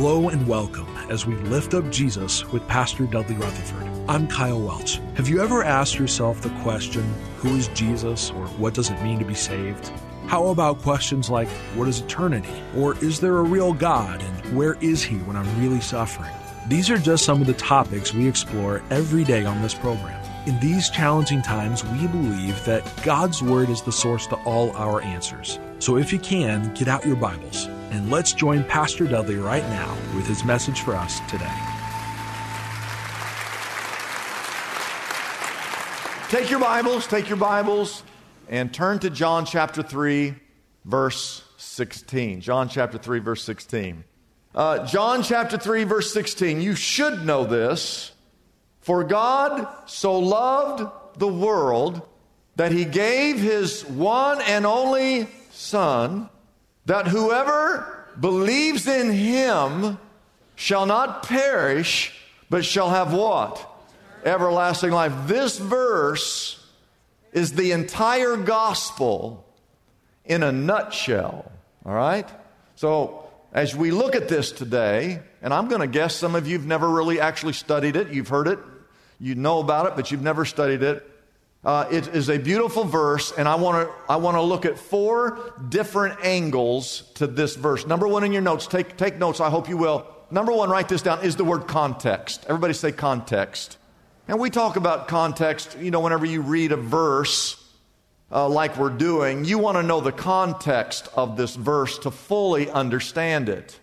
Hello and welcome as we lift up Jesus with Pastor Dudley Rutherford. I'm Kyle Welch. Have you ever asked yourself the question, who is Jesus or what does it mean to be saved? How about questions like, what is eternity? Or is there a real God and where is he when I'm really suffering? These are just some of the topics we explore every day on this program. In these challenging times, we believe that God's Word is the source to all our answers. So if you can, get out your Bibles and let's join Pastor Dudley right now with his message for us today. Take your Bibles, take your Bibles, and turn to John chapter 3, verse 16. John chapter 3, verse 16. Uh, John chapter 3, verse 16. You should know this. For God so loved the world that he gave his one and only Son, that whoever believes in him shall not perish, but shall have what? Everlasting life. This verse is the entire gospel in a nutshell. All right? So, as we look at this today, and I'm going to guess some of you have never really actually studied it, you've heard it, you know about it, but you've never studied it. Uh, it is a beautiful verse, and I want to I want to look at four different angles to this verse. Number one in your notes, take take notes. I hope you will. Number one, write this down. Is the word context? Everybody say context. And we talk about context. You know, whenever you read a verse uh, like we're doing, you want to know the context of this verse to fully understand it.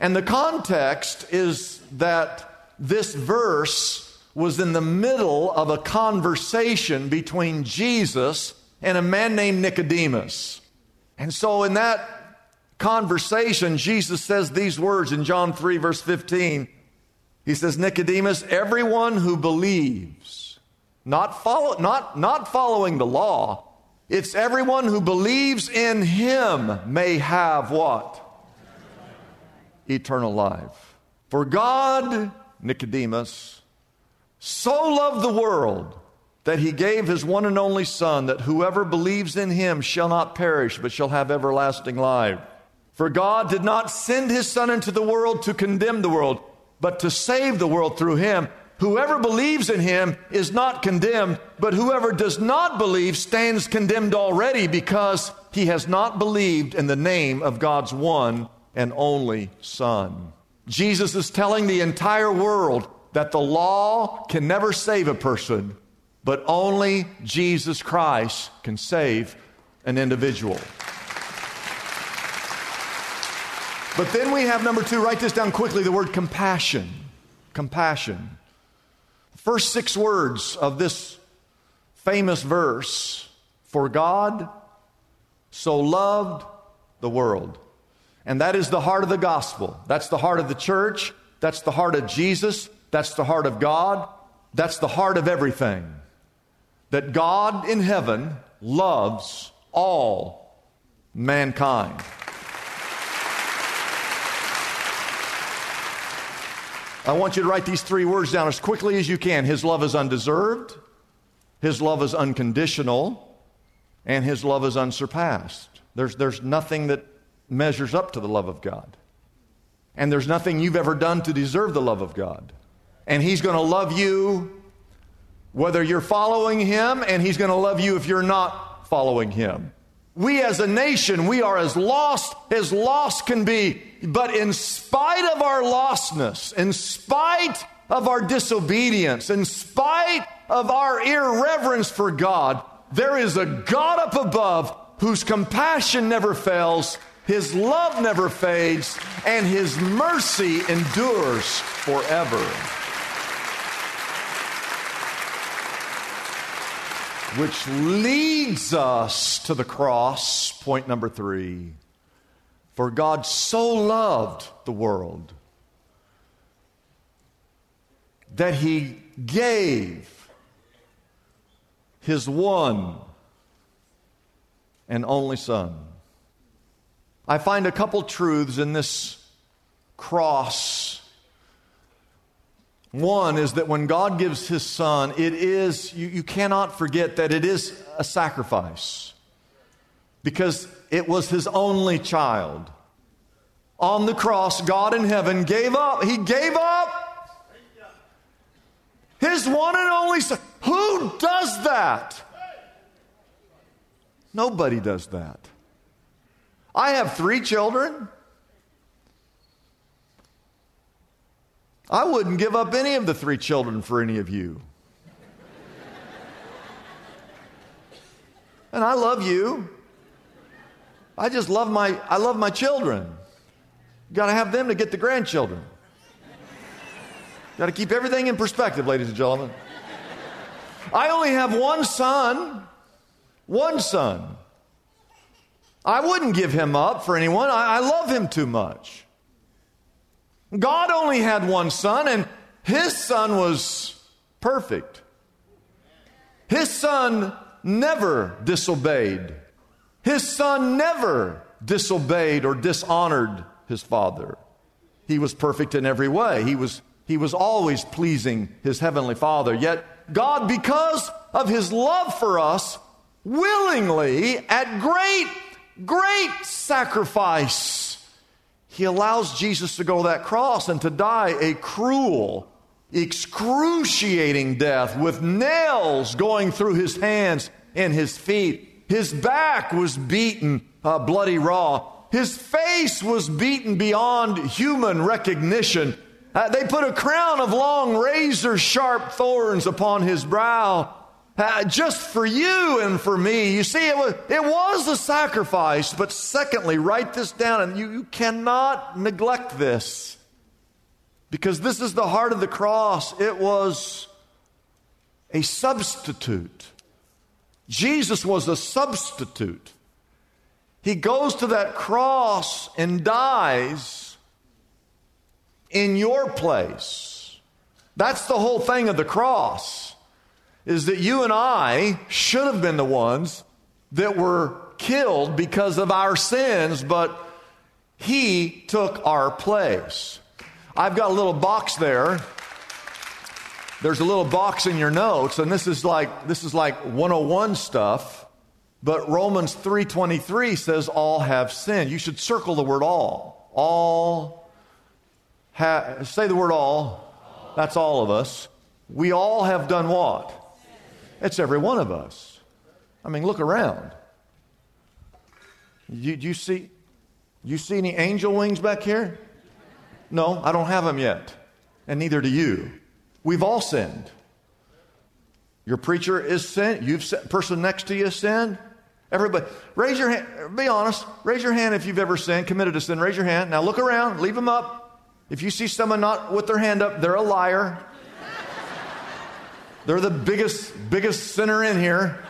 And the context is that this verse was in the middle of a conversation between Jesus and a man named Nicodemus. And so, in that conversation, Jesus says these words in John 3, verse 15. He says, Nicodemus, everyone who believes, not, follow, not, not following the law, it's everyone who believes in him may have what? Eternal life. For God, Nicodemus, so loved the world that he gave his one and only Son, that whoever believes in him shall not perish, but shall have everlasting life. For God did not send his Son into the world to condemn the world, but to save the world through him. Whoever believes in him is not condemned, but whoever does not believe stands condemned already because he has not believed in the name of God's one and only Son. Jesus is telling the entire world that the law can never save a person, but only Jesus Christ can save an individual. But then we have number two, write this down quickly the word compassion. Compassion. First six words of this famous verse For God so loved the world. And that is the heart of the gospel. That's the heart of the church. That's the heart of Jesus. That's the heart of God. That's the heart of everything. That God in heaven loves all mankind. I want you to write these three words down as quickly as you can. His love is undeserved, His love is unconditional, and His love is unsurpassed. There's, there's nothing that measures up to the love of God. And there's nothing you've ever done to deserve the love of God and He's going to love you whether you're following Him, and He's going to love you if you're not following Him. We as a nation, we are as lost as lost can be. But in spite of our lostness, in spite of our disobedience, in spite of our irreverence for God, there is a God up above whose compassion never fails, his love never fades, and his mercy endures forever. Which leads us to the cross. Point number three. For God so loved the world that he gave his one and only Son. I find a couple truths in this cross. One is that when God gives his Son, it is, you, you cannot forget that it is a sacrifice because it was his only child. On the cross, God in heaven gave up. He gave up his one and only Son. Who does that? Nobody does that. I have three children. I wouldn't give up any of the three children for any of you. And I love you. I just love my I love my children. Got to have them to get the grandchildren. Got to keep everything in perspective, ladies and gentlemen. I only have one son. One son. I wouldn't give him up for anyone. I, I love him too much. God only had one son, and his son was perfect. His son never disobeyed. His son never disobeyed or dishonored his father. He was perfect in every way. He was, he was always pleasing his heavenly father. Yet, God, because of his love for us, willingly, at great, great sacrifice, he allows Jesus to go that cross and to die a cruel, excruciating death with nails going through his hands and his feet. His back was beaten uh, bloody raw. His face was beaten beyond human recognition. Uh, they put a crown of long, razor sharp thorns upon his brow. Uh, just for you and for me. You see, it was, it was a sacrifice, but secondly, write this down, and you, you cannot neglect this because this is the heart of the cross. It was a substitute. Jesus was a substitute. He goes to that cross and dies in your place. That's the whole thing of the cross is that you and I should have been the ones that were killed because of our sins, but he took our place. I've got a little box there. There's a little box in your notes, and this is like this is like 101 stuff. But Romans 3:23 says all have sinned. You should circle the word all. All ha- say the word all. That's all of us. We all have done what? It's every one of us. I mean, look around. You, you see you see any angel wings back here? No, I don't have them yet. And neither do you. We've all sinned. Your preacher is sin. You've said, person next to you sin. Everybody, raise your hand. Be honest. Raise your hand if you've ever sinned, committed a sin. Raise your hand. Now look around. Leave them up. If you see someone not with their hand up, they're a liar. They're the biggest, biggest sinner in here.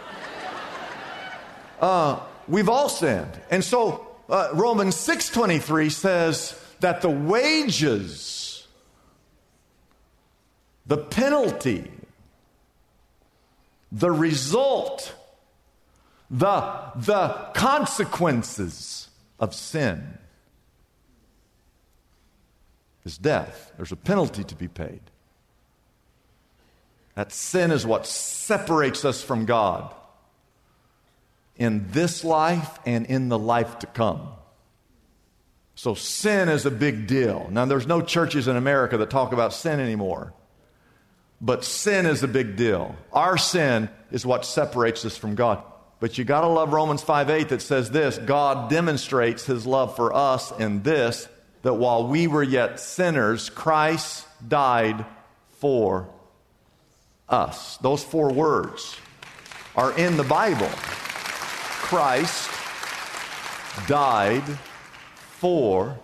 Uh, we've all sinned. And so uh, Romans 6.23 says that the wages, the penalty, the result, the, the consequences of sin is death. There's a penalty to be paid. That sin is what separates us from God in this life and in the life to come. So, sin is a big deal. Now, there's no churches in America that talk about sin anymore, but sin is a big deal. Our sin is what separates us from God. But you got to love Romans 5 8 that says this God demonstrates his love for us in this, that while we were yet sinners, Christ died for us. Those four words are in the Bible. Christ died for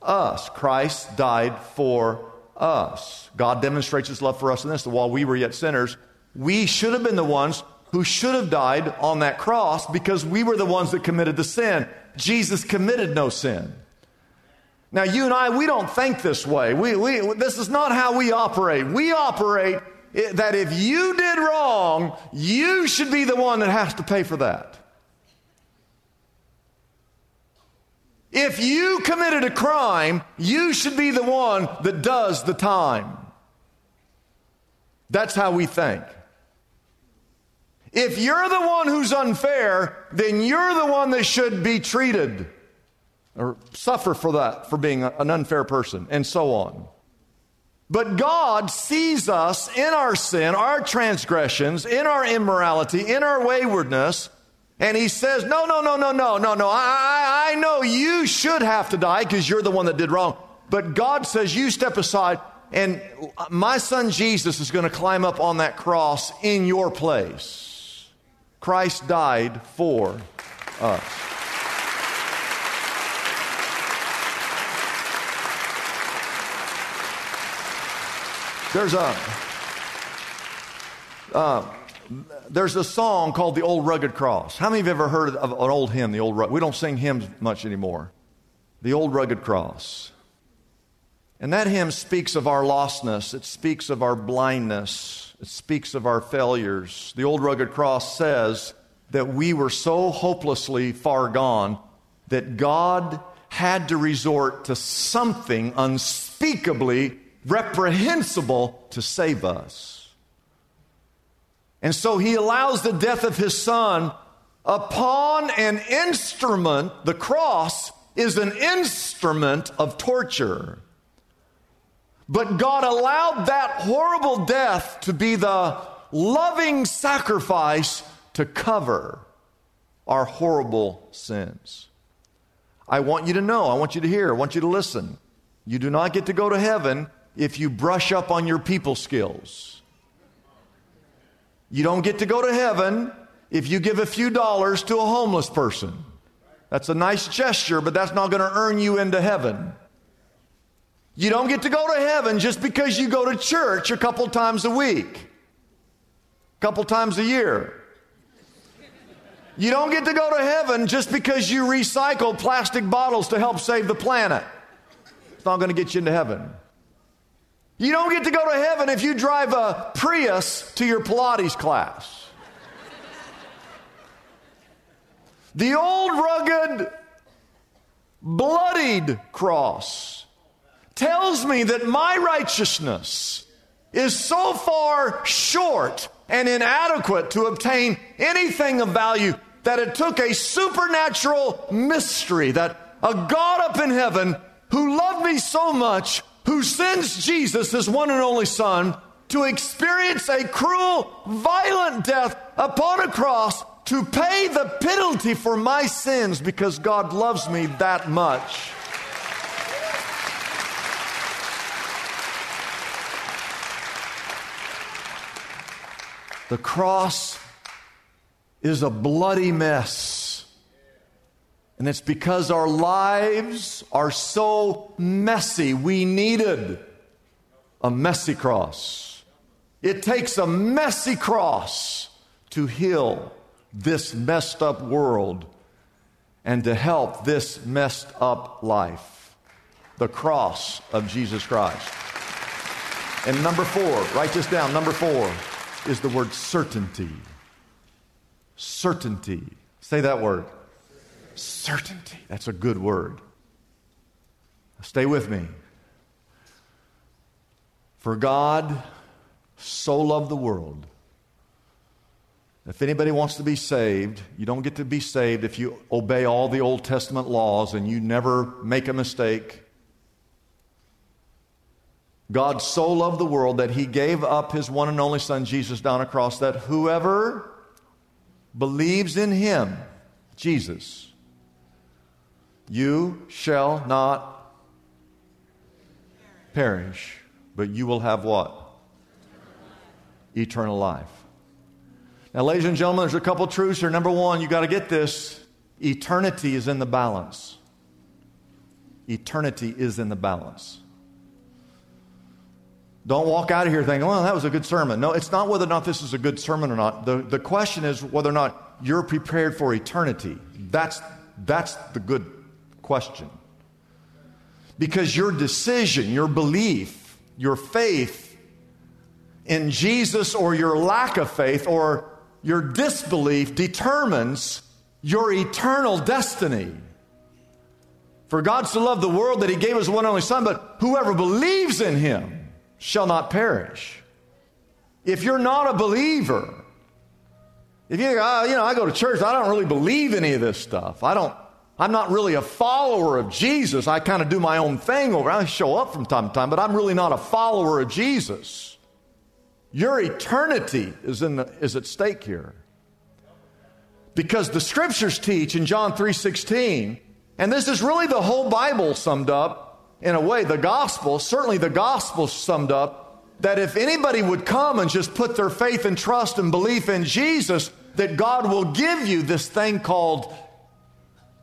us. Christ died for us. God demonstrates his love for us in this that while we were yet sinners, we should have been the ones who should have died on that cross because we were the ones that committed the sin. Jesus committed no sin. Now, you and I, we don't think this way. We, we, this is not how we operate. We operate that if you did wrong, you should be the one that has to pay for that. If you committed a crime, you should be the one that does the time. That's how we think. If you're the one who's unfair, then you're the one that should be treated or suffer for that, for being an unfair person, and so on. But God sees us in our sin, our transgressions, in our immorality, in our waywardness, and He says, No, no, no, no, no, no, no. I, I know you should have to die because you're the one that did wrong. But God says, You step aside, and my son Jesus is going to climb up on that cross in your place. Christ died for us. There's a uh, there's a song called "The Old Rugged Cross." How many of you have ever heard of an old hymn? The old we don't sing hymns much anymore. The Old Rugged Cross, and that hymn speaks of our lostness. It speaks of our blindness. It speaks of our failures. The Old Rugged Cross says that we were so hopelessly far gone that God had to resort to something unspeakably reprehensible to save us. And so he allows the death of his son upon an instrument. The cross is an instrument of torture. But God allowed that horrible death to be the loving sacrifice to cover our horrible sins. I want you to know, I want you to hear, I want you to listen. You do not get to go to heaven if you brush up on your people skills. You don't get to go to heaven if you give a few dollars to a homeless person. That's a nice gesture, but that's not going to earn you into heaven. You don't get to go to heaven just because you go to church a couple times a week, a couple times a year. You don't get to go to heaven just because you recycle plastic bottles to help save the planet. It's not going to get you into heaven. You don't get to go to heaven if you drive a Prius to your Pilates class. The old rugged, bloodied cross tells me that my righteousness is so far short and inadequate to obtain anything of value that it took a supernatural mystery that a God up in heaven who loved me so much who sends Jesus, his one and only Son, to experience a cruel, violent death upon a cross to pay the penalty for my sins because God loves me that much. The cross is a bloody mess. And it's because our lives are so messy. We needed a messy cross. It takes a messy cross to heal this messed up world and to help this messed up life. The cross of Jesus Christ. And number four, write this down. Number four is the word certainty. Certainty. Say that word. Certainty. That's a good word. Stay with me. For God so loved the world. If anybody wants to be saved, you don't get to be saved if you obey all the Old Testament laws and you never make a mistake. God so loved the world that he gave up his one and only Son, Jesus, down a cross, that whoever believes in him, Jesus, you shall not perish, but you will have what? Eternal life. Now, ladies and gentlemen, there's a couple truths here. Number one, you got to get this eternity is in the balance. Eternity is in the balance. Don't walk out of here thinking, well, that was a good sermon. No, it's not whether or not this is a good sermon or not. The, the question is whether or not you're prepared for eternity. That's, that's the good question. Because your decision, your belief, your faith in Jesus or your lack of faith or your disbelief determines your eternal destiny. For God so loved the world that he gave his one only Son, but whoever believes in him shall not perish. If you're not a believer, if you, uh, you know, I go to church, I don't really believe any of this stuff. I don't, I'm not really a follower of Jesus. I kind of do my own thing over. I show up from time to time, but I'm really not a follower of Jesus. Your eternity is, in the, is at stake here. Because the scriptures teach in John 3:16, and this is really the whole Bible summed up in a way, the gospel, certainly the gospel summed up, that if anybody would come and just put their faith and trust and belief in Jesus, that God will give you this thing called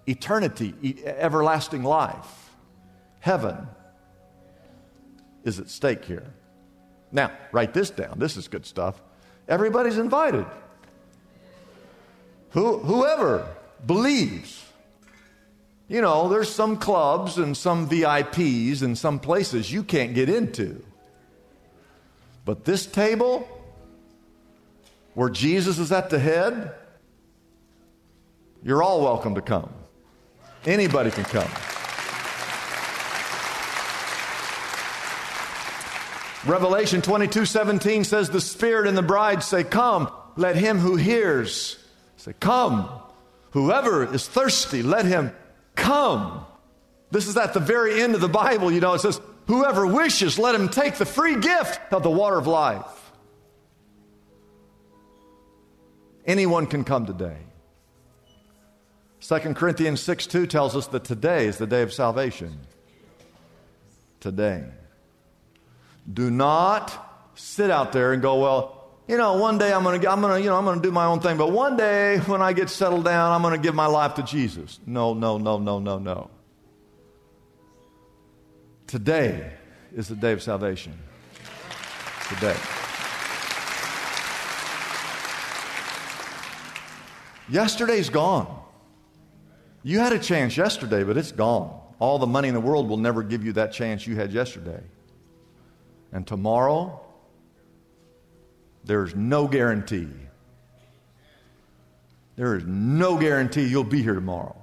eternity, everlasting life. Heaven is at stake here. Now, write this down. This is good stuff. Everybody's invited. Who, whoever believes. You know, there's some clubs and some VIPs and some places you can't get into. But this table, where Jesus is at the head, you're all welcome to come. Anybody can come. Revelation 22 17 says, The Spirit and the bride say, Come. Let him who hears say, Come. Whoever is thirsty, let him come. This is at the very end of the Bible, you know, it says, Whoever wishes, let him take the free gift of the water of life. Anyone can come today. 2 Corinthians 6 2 tells us that today is the day of salvation. Today. Do not sit out there and go, well, you know, one day I'm going to, I'm going to, you know, I'm going to do my own thing, but one day when I get settled down, I'm going to give my life to Jesus. No, no, no, no, no, no. Today is the day of salvation. Today. Yesterday's gone. You had a chance yesterday, but it's gone. All the money in the world will never give you that chance you had yesterday. And tomorrow, there's no guarantee. There is no guarantee you'll be here tomorrow.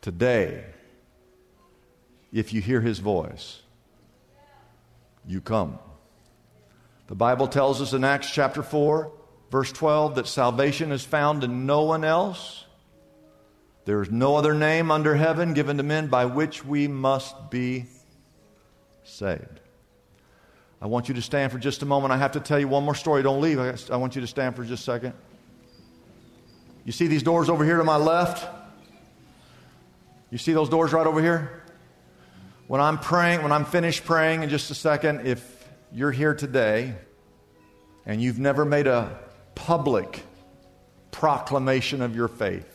Today, if you hear his voice, you come. The Bible tells us in Acts chapter 4, verse 12, that salvation is found in no one else. There is no other name under heaven given to men by which we must be saved. I want you to stand for just a moment. I have to tell you one more story. Don't leave. I want you to stand for just a second. You see these doors over here to my left? You see those doors right over here? When I'm praying, when I'm finished praying in just a second, if you're here today and you've never made a public proclamation of your faith,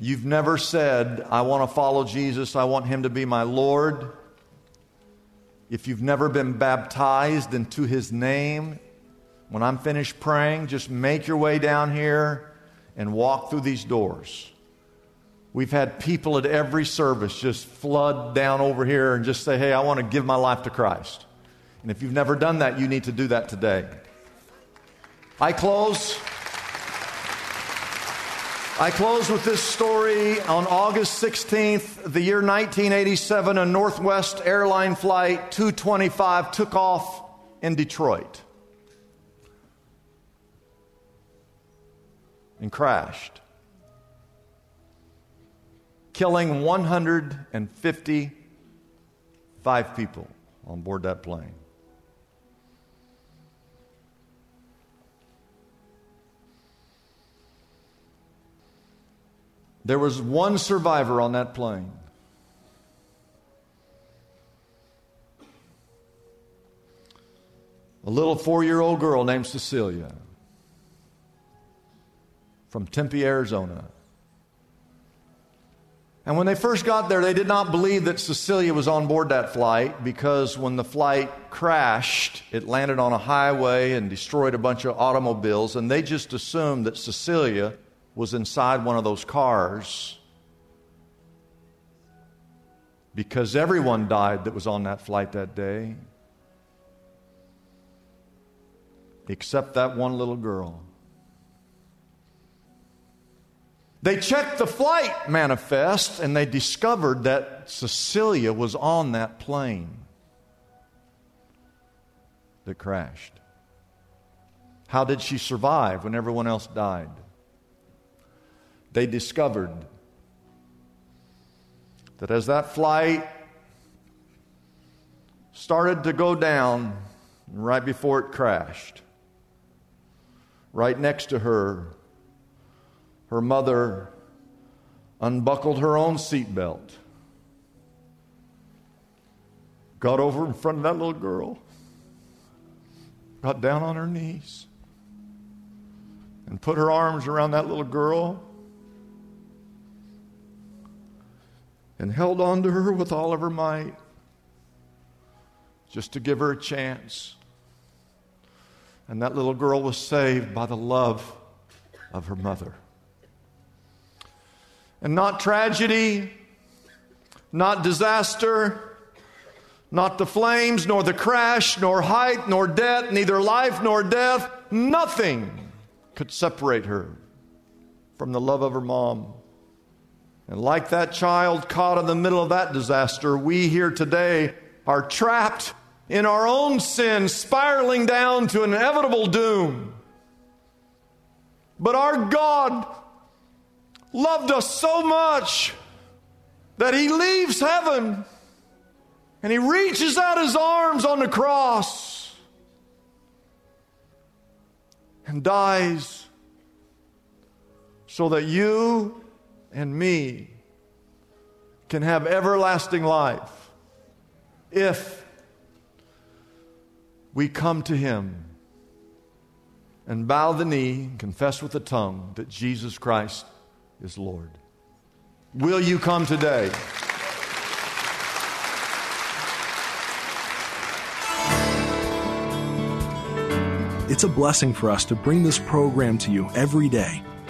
you've never said, I want to follow Jesus, I want him to be my Lord if you've never been baptized into his name, when I'm finished praying, just make your way down here and walk through these doors. We've had people at every service just flood down over here and just say, Hey, I want to give my life to Christ. And if you've never done that, you need to do that today. I close. I close with this story. On August 16th, the year 1987, a Northwest airline flight 225 took off in Detroit and crashed, killing 155 people on board that plane. There was one survivor on that plane. A little four year old girl named Cecilia from Tempe, Arizona. And when they first got there, they did not believe that Cecilia was on board that flight because when the flight crashed, it landed on a highway and destroyed a bunch of automobiles, and they just assumed that Cecilia was inside one of those cars because everyone died that was on that flight that day, except that one little girl. They checked the flight manifest and they discovered that Cecilia was on that plane that crashed. How did she survive when everyone else died? They discovered that as that flight started to go down, right before it crashed, right next to her her mother unbuckled her own seatbelt, got over in front of that little girl, got down on her knees, and put her arms around that little girl and held on to her with all of her might just to give her a chance. And that little girl was saved by the love of her mother and not tragedy, not disaster, not the flames, nor the crash, nor height, nor death, neither life nor death, nothing could separate her from the love of her mom. And like that child caught in the middle of that disaster, we here today are trapped in our own sin, spiraling down to inevitable doom. But our God loved us so much that he leaves heaven and he reaches out his arms on the cross and dies so that you and me can have everlasting life if we come to him and bow the knee and confess with the tongue that Jesus Christ is Lord. Will you come today? It's a blessing for us to bring this program to you every day.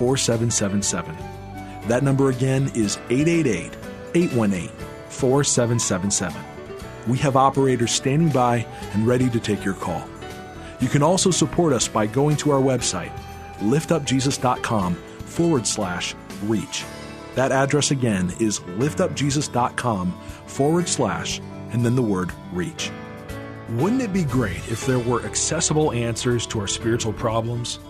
4777. That number again is 888 818 4777. We have operators standing by and ready to take your call. You can also support us by going to our website, liftupjesus.com forward slash reach. That address again is liftupjesus.com forward slash and then the word reach. Wouldn't it be great if there were accessible answers to our spiritual problems?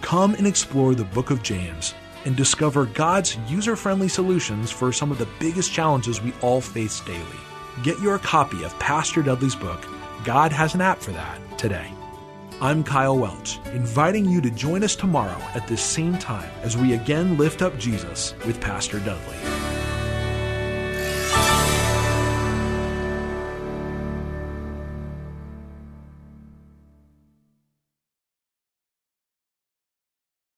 Come and explore the book of James and discover God's user friendly solutions for some of the biggest challenges we all face daily. Get your copy of Pastor Dudley's book, God Has an App for That, today. I'm Kyle Welch, inviting you to join us tomorrow at this same time as we again lift up Jesus with Pastor Dudley.